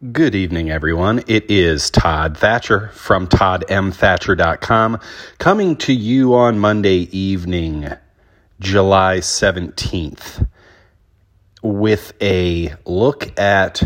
Good evening, everyone. It is Todd Thatcher from ToddMThatcher.com coming to you on Monday evening, July 17th, with a look at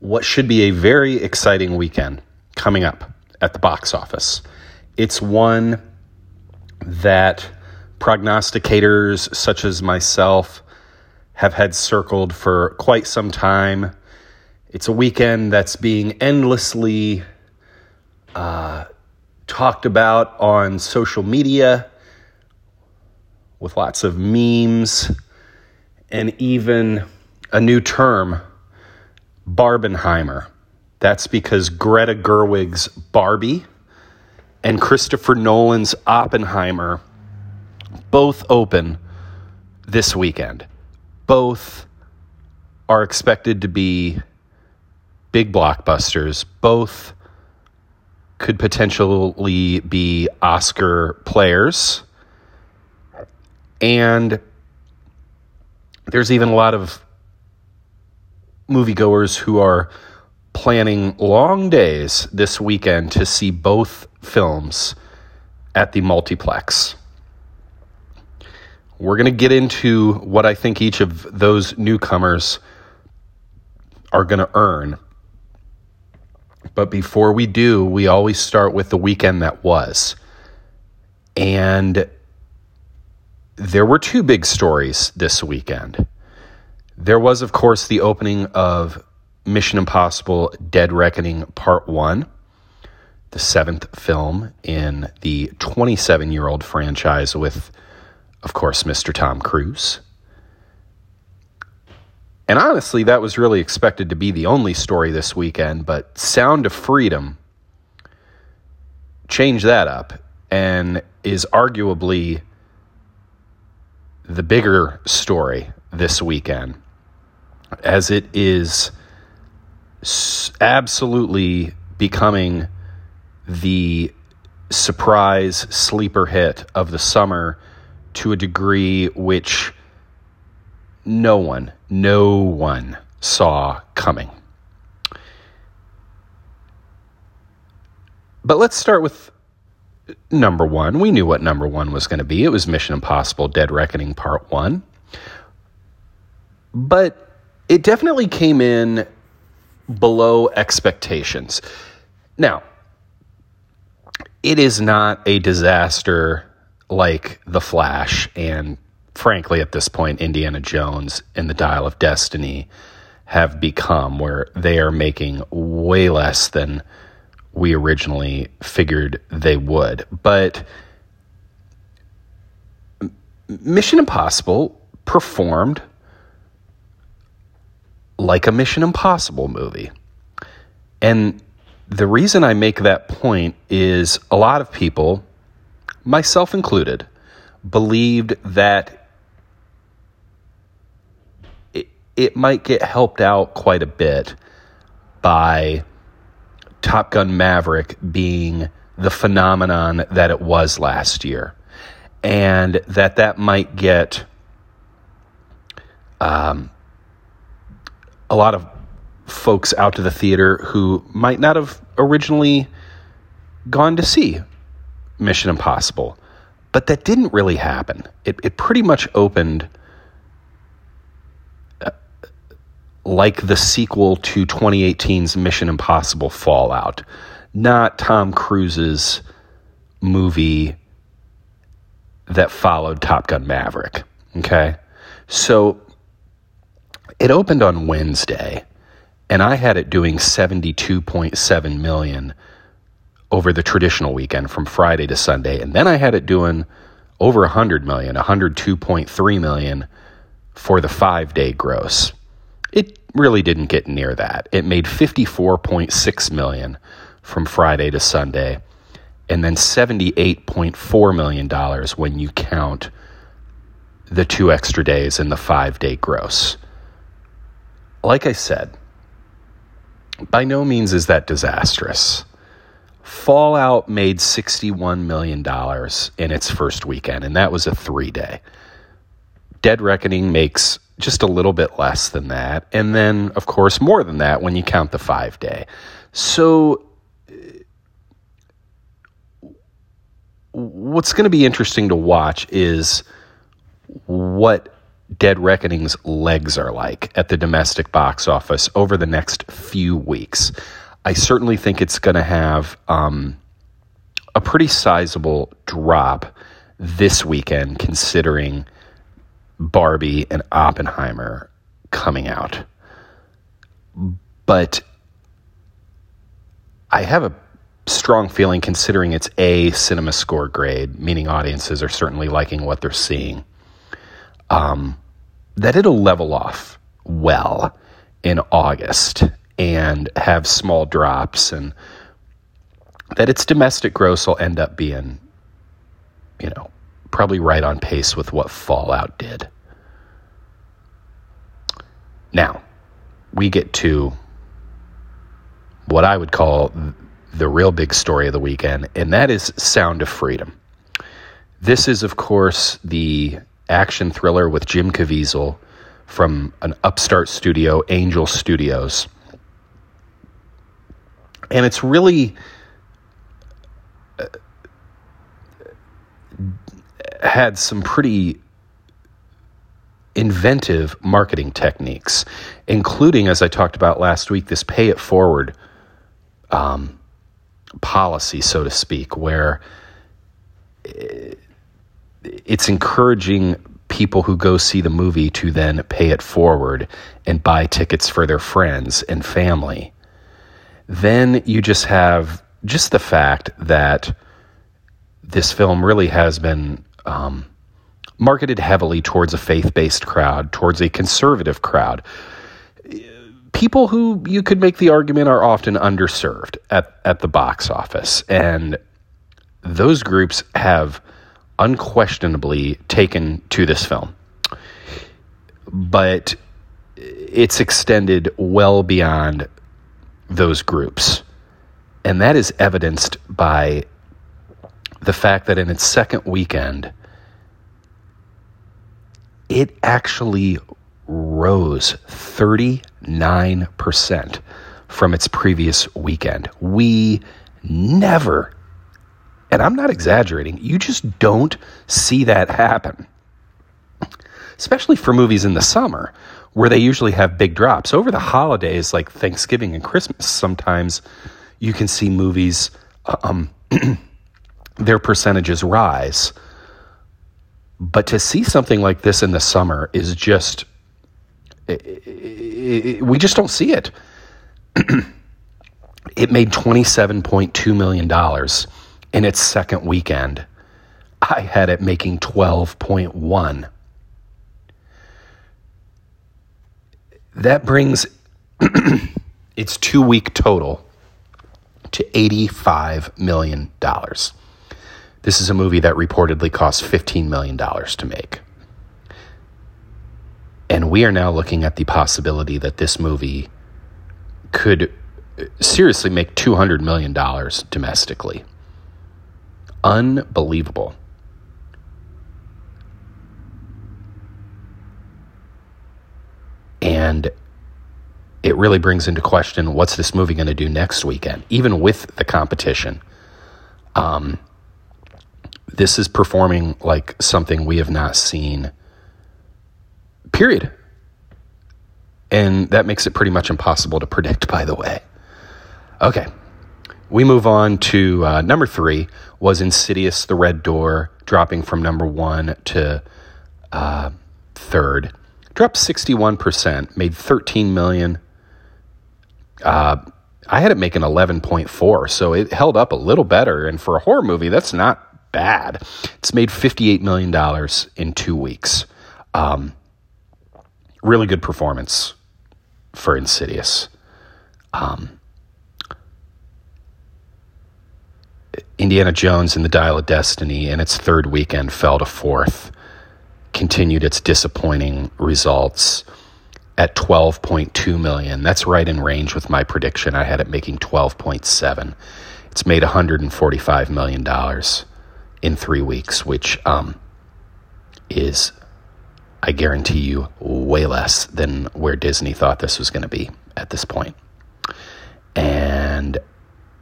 what should be a very exciting weekend coming up at the box office. It's one that prognosticators such as myself have had circled for quite some time it's a weekend that's being endlessly uh, talked about on social media with lots of memes and even a new term, Barbenheimer. That's because Greta Gerwig's Barbie and Christopher Nolan's Oppenheimer both open this weekend. Both are expected to be big blockbusters. Both could potentially be Oscar players. And there's even a lot of moviegoers who are planning long days this weekend to see both films at the multiplex. We're going to get into what I think each of those newcomers are going to earn but before we do, we always start with the weekend that was. And there were two big stories this weekend. There was, of course, the opening of Mission Impossible Dead Reckoning Part 1, the seventh film in the 27 year old franchise with, of course, Mr. Tom Cruise. And honestly, that was really expected to be the only story this weekend, but Sound of Freedom changed that up and is arguably the bigger story this weekend, as it is absolutely becoming the surprise sleeper hit of the summer to a degree which no one, no one saw coming. But let's start with number one. We knew what number one was going to be. It was Mission Impossible Dead Reckoning Part One. But it definitely came in below expectations. Now, it is not a disaster like The Flash and frankly, at this point, Indiana Jones and the Dial of Destiny have become, where they are making way less than we originally figured they would. But Mission Impossible performed like a Mission Impossible movie. And the reason I make that point is a lot of people, myself included, believed that it might get helped out quite a bit by Top Gun Maverick being the phenomenon that it was last year, and that that might get um, a lot of folks out to the theater who might not have originally gone to see Mission Impossible. But that didn't really happen. It, it pretty much opened like the sequel to 2018's Mission Impossible Fallout, not Tom Cruise's movie that followed Top Gun Maverick. Okay. So it opened on Wednesday, and I had it doing 72.7 million over the traditional weekend from Friday to Sunday. And then I had it doing over 100 million, 102.3 million for the five day gross. It really didn't get near that. It made 54.6 million from Friday to Sunday and then 78.4 million dollars when you count the two extra days and the 5-day gross. Like I said, by no means is that disastrous. Fallout made $61 million in its first weekend, and that was a three day. Dead Reckoning makes just a little bit less than that. And then, of course, more than that when you count the five day. So, what's going to be interesting to watch is what Dead Reckoning's legs are like at the domestic box office over the next few weeks. I certainly think it's going to have um, a pretty sizable drop this weekend, considering Barbie and Oppenheimer coming out. But I have a strong feeling, considering it's a cinema score grade, meaning audiences are certainly liking what they're seeing, um, that it'll level off well in August and have small drops, and that its domestic gross will end up being, you know, probably right on pace with what Fallout did. Now, we get to what I would call the real big story of the weekend, and that is Sound of Freedom. This is, of course, the action thriller with Jim Caviezel from an upstart studio, Angel Studios. And it's really uh, had some pretty inventive marketing techniques, including, as I talked about last week, this pay it forward um, policy, so to speak, where it's encouraging people who go see the movie to then pay it forward and buy tickets for their friends and family. Then you just have just the fact that this film really has been um, marketed heavily towards a faith based crowd, towards a conservative crowd. People who you could make the argument are often underserved at, at the box office. And those groups have unquestionably taken to this film. But it's extended well beyond those groups. And that is evidenced by the fact that in its second weekend, it actually rose 39% from its previous weekend. We never, and I'm not exaggerating, you just don't see that happen. Especially for movies in the summer, where they usually have big drops. Over the holidays, like Thanksgiving and Christmas, sometimes you can see movies, um, their percentages rise but to see something like this in the summer is just, it, it, it, we just don't see it. it made $27.2 million in its second weekend. I had it making 12.1. That brings its two week total to $85 million. This is a movie that reportedly cost $15 million to make. And we are now looking at the possibility that this movie could uh, seriously make $200 million domestically. Unbelievable. And it really brings into question what's this movie going to do next weekend, even with the competition. Um, this is performing like something we have not seen, period. And that makes it pretty much impossible to predict, by the way. Okay, we move on to uh, number three was Insidious The Red Door, dropping from number one to uh, third. Dropped 61%, made 13 million. Uh, I had it making 11.4, so it held up a little better. And for a horror movie, that's not bad. It's made $58 million in two weeks. Um, really good performance for Insidious. Um, Indiana Jones and the Dial of Destiny in its third weekend fell to fourth, continued its disappointing results at 12.2 million. That's right in range with my prediction. I had it making 12.7. It's made 145 million dollars in three weeks, which um, is I guarantee you way less than where Disney thought this was going to be at this point. And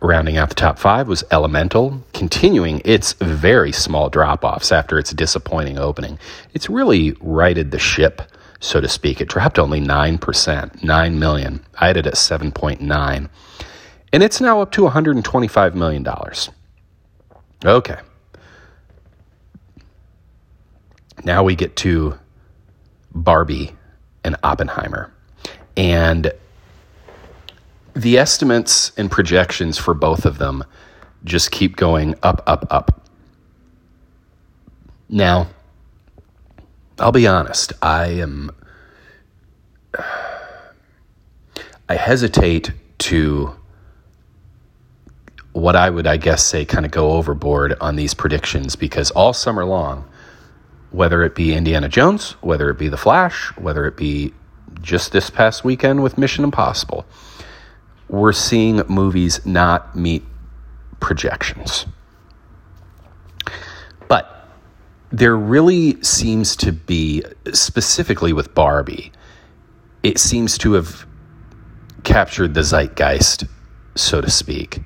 rounding out the top five was Elemental, continuing its very small drop offs after its disappointing opening. It's really righted the ship, so to speak. It dropped only 9%, 9 million. I had it at 7.9. And it's now up to $125 million. Okay. Now we get to Barbie and Oppenheimer. And the estimates and projections for both of them just keep going up, up, up. Now, I'll be honest, I am. I hesitate to what I would, I guess, say kind of go overboard on these predictions because all summer long, whether it be Indiana Jones, whether it be The Flash, whether it be just this past weekend with Mission Impossible, we're seeing movies not meet projections. But there really seems to be, specifically with Barbie, it seems to have captured the zeitgeist, so to speak.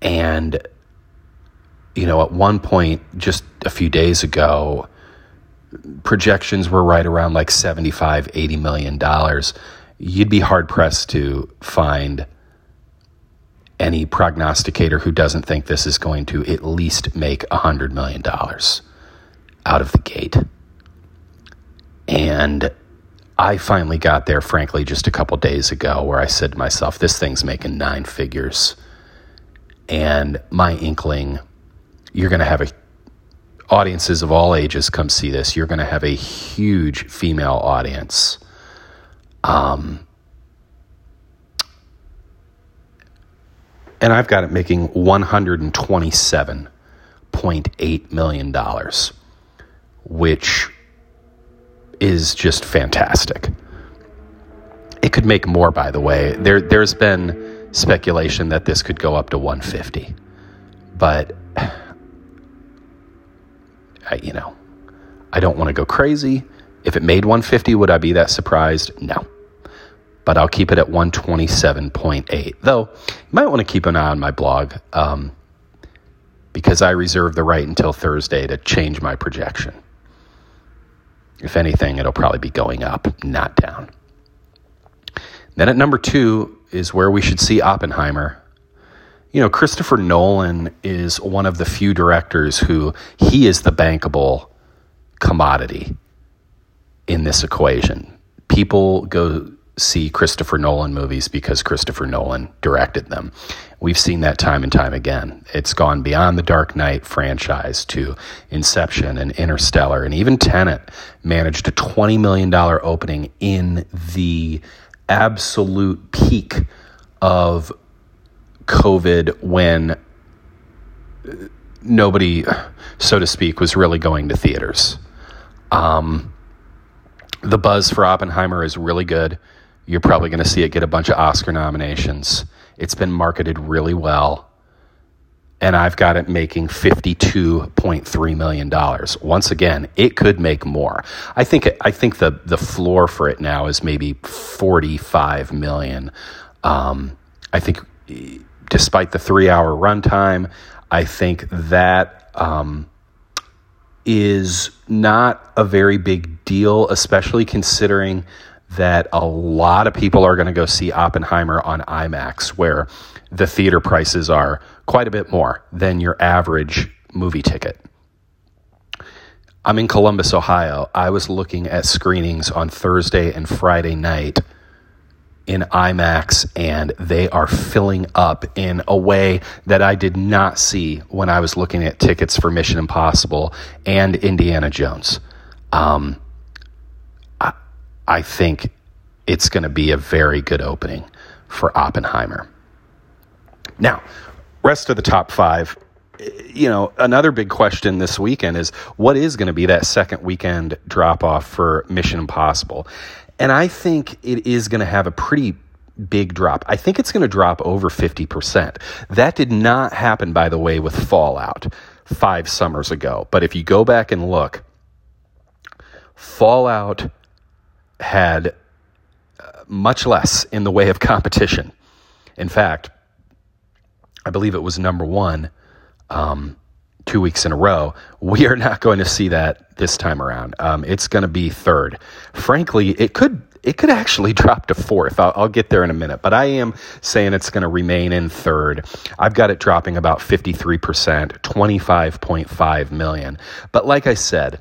And, you know, at one point, just a few days ago, projections were right around like 75, 80 million dollars. You'd be hard pressed to find any prognosticator who doesn't think this is going to at least make a $100 million out of the gate. And I finally got there, frankly, just a couple days ago, where I said to myself, this thing's making nine figures and my inkling you're going to have a audiences of all ages come see this. You're going to have a huge female audience. Um, and i've got it making 127.8 million dollars which is just fantastic. It could make more by the way. There there's been speculation that this could go up to 150. But, I, you know, I don't want to go crazy. If it made 150, would I be that surprised? No. But I'll keep it at 127.8. Though, you might want to keep an eye on my blog um, because I reserve the right until Thursday to change my projection. If anything, it'll probably be going up, not down. Then at number two, is where we should see Oppenheimer. You know, Christopher Nolan is one of the few directors who he is the bankable commodity in this equation. People go see Christopher Nolan movies because Christopher Nolan directed them. We've seen that time and time again. It's gone beyond the Dark Knight franchise to Inception and Interstellar, and even Tenet managed a $20 million opening in the absolute peak of COVID when nobody, so to speak, was really going to theaters. Um, the buzz for Oppenheimer is really good. You're probably going to see it get a bunch of Oscar nominations. It's been marketed really well and I've got it making $52.3 million. Once again, it could make more. I think, I think the, the floor for it now is maybe 45 million. Um, I think despite the three hour runtime, I think that um, is not a very big deal, especially considering that a lot of people are going to go see Oppenheimer on IMAX, where the theater prices are quite a bit more than your average movie ticket. I'm in Columbus, Ohio. I was looking at screenings on Thursday and Friday night in IMAX, and they are filling up in a way that I did not see when I was looking at tickets for Mission Impossible and Indiana Jones. Um, I, I think it's going to be a very good opening for Oppenheimer. Now, rest of the top five, you know, another big question this weekend is what is going to be that second weekend drop off for Mission Impossible? And I think it is going to have a pretty big drop. I think it's going to drop over 50%. That did not happen, by the way, with Fallout. five summers ago. But if you go back and look, Fallout had uh, much less in the way of competition. In fact, I believe it was number one um, two weeks in a row. We are not going to see that this time around. Um, it's going to be third. Frankly, it could it could actually drop to fourth. I'll, I'll, get there in a minute, but I am saying it's going to remain in third. I've got it dropping about 53%, 25.5 million. But like I said,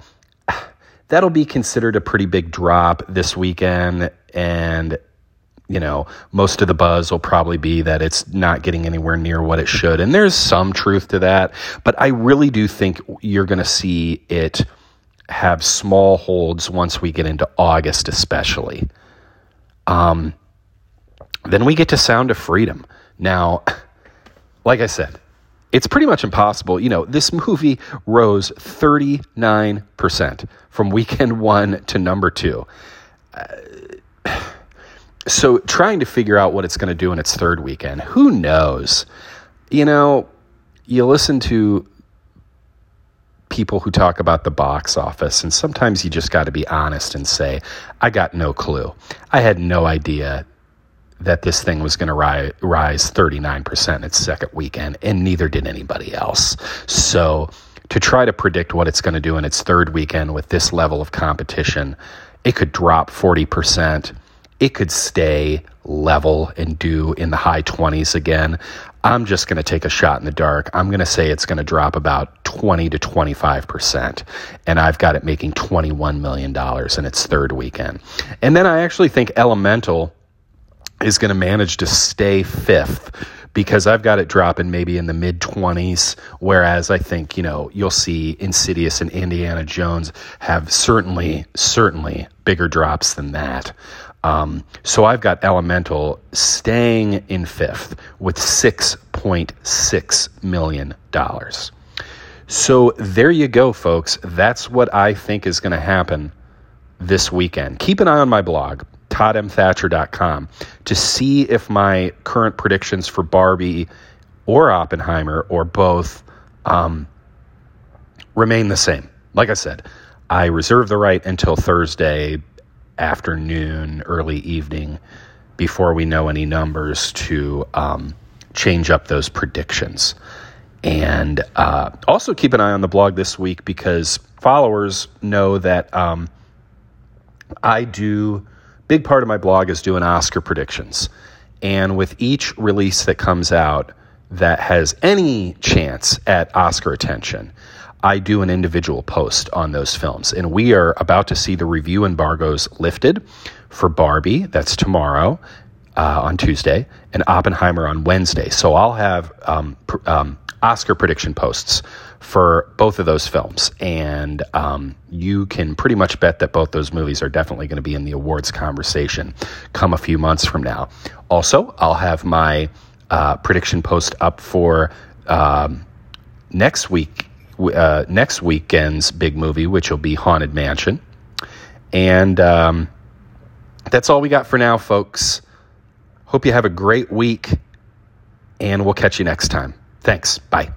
that'll be considered a pretty big drop this weekend. And, you know, most of the buzz will probably be that it's not getting anywhere near what it should. And there's some truth to that. But I really do think you're going to see it have small holds once we get into August, especially. Um, then we get to Sound of Freedom. Now, like I said, it's pretty much impossible. You know, this movie rose 39% from weekend one to number two. Uh, so, trying to figure out what it's going to do in its third weekend, who knows? You know, you listen to people who talk about the box office, and sometimes you just got to be honest and say, I got no clue. I had no idea that this thing was going to ri- rise 39% in its second weekend, and neither did anybody else. So, to try to predict what it's going to do in its third weekend with this level of competition, it could drop 40%. It could stay level and do in the high 20s again. I'm just going to take a shot in the dark. I'm going to say it's going to drop about 20 to 25%. And I've got it making $21 million in its third weekend. And then I actually think Elemental is going to manage to stay fifth because I've got it dropping maybe in the mid 20s. Whereas I think, you know, you'll see Insidious and Indiana Jones have certainly, certainly bigger drops than that. Um, so I've got Elemental staying in fifth with $6.6 million. So there you go, folks. That's what I think is going to happen this weekend. Keep an eye on my blog toddmthatcher.com to see if my current predictions for Barbie or Oppenheimer or both um, remain the same. Like I said, I reserve the right until Thursday afternoon, early evening, before we know any numbers to um, change up those predictions. And uh, also keep an eye on the blog this week because followers know that um, I do big part of my blog is doing Oscar predictions. And with each release that comes out that has any chance at Oscar attention, I do an individual post on those films. And we are about to see the review embargoes lifted for Barbie. That's tomorrow uh, on Tuesday, and Oppenheimer on Wednesday. So I'll have um, pr- um, Oscar prediction posts for both of those films. And um, you can pretty much bet that both those movies are definitely going to be in the awards conversation come a few months from now. Also, I'll have my uh, prediction post up for um, next week. Uh, next weekend's big movie, which will be Haunted Mansion. And um, that's all we got for now, folks. Hope you have a great week, and we'll catch you next time. Thanks. Bye.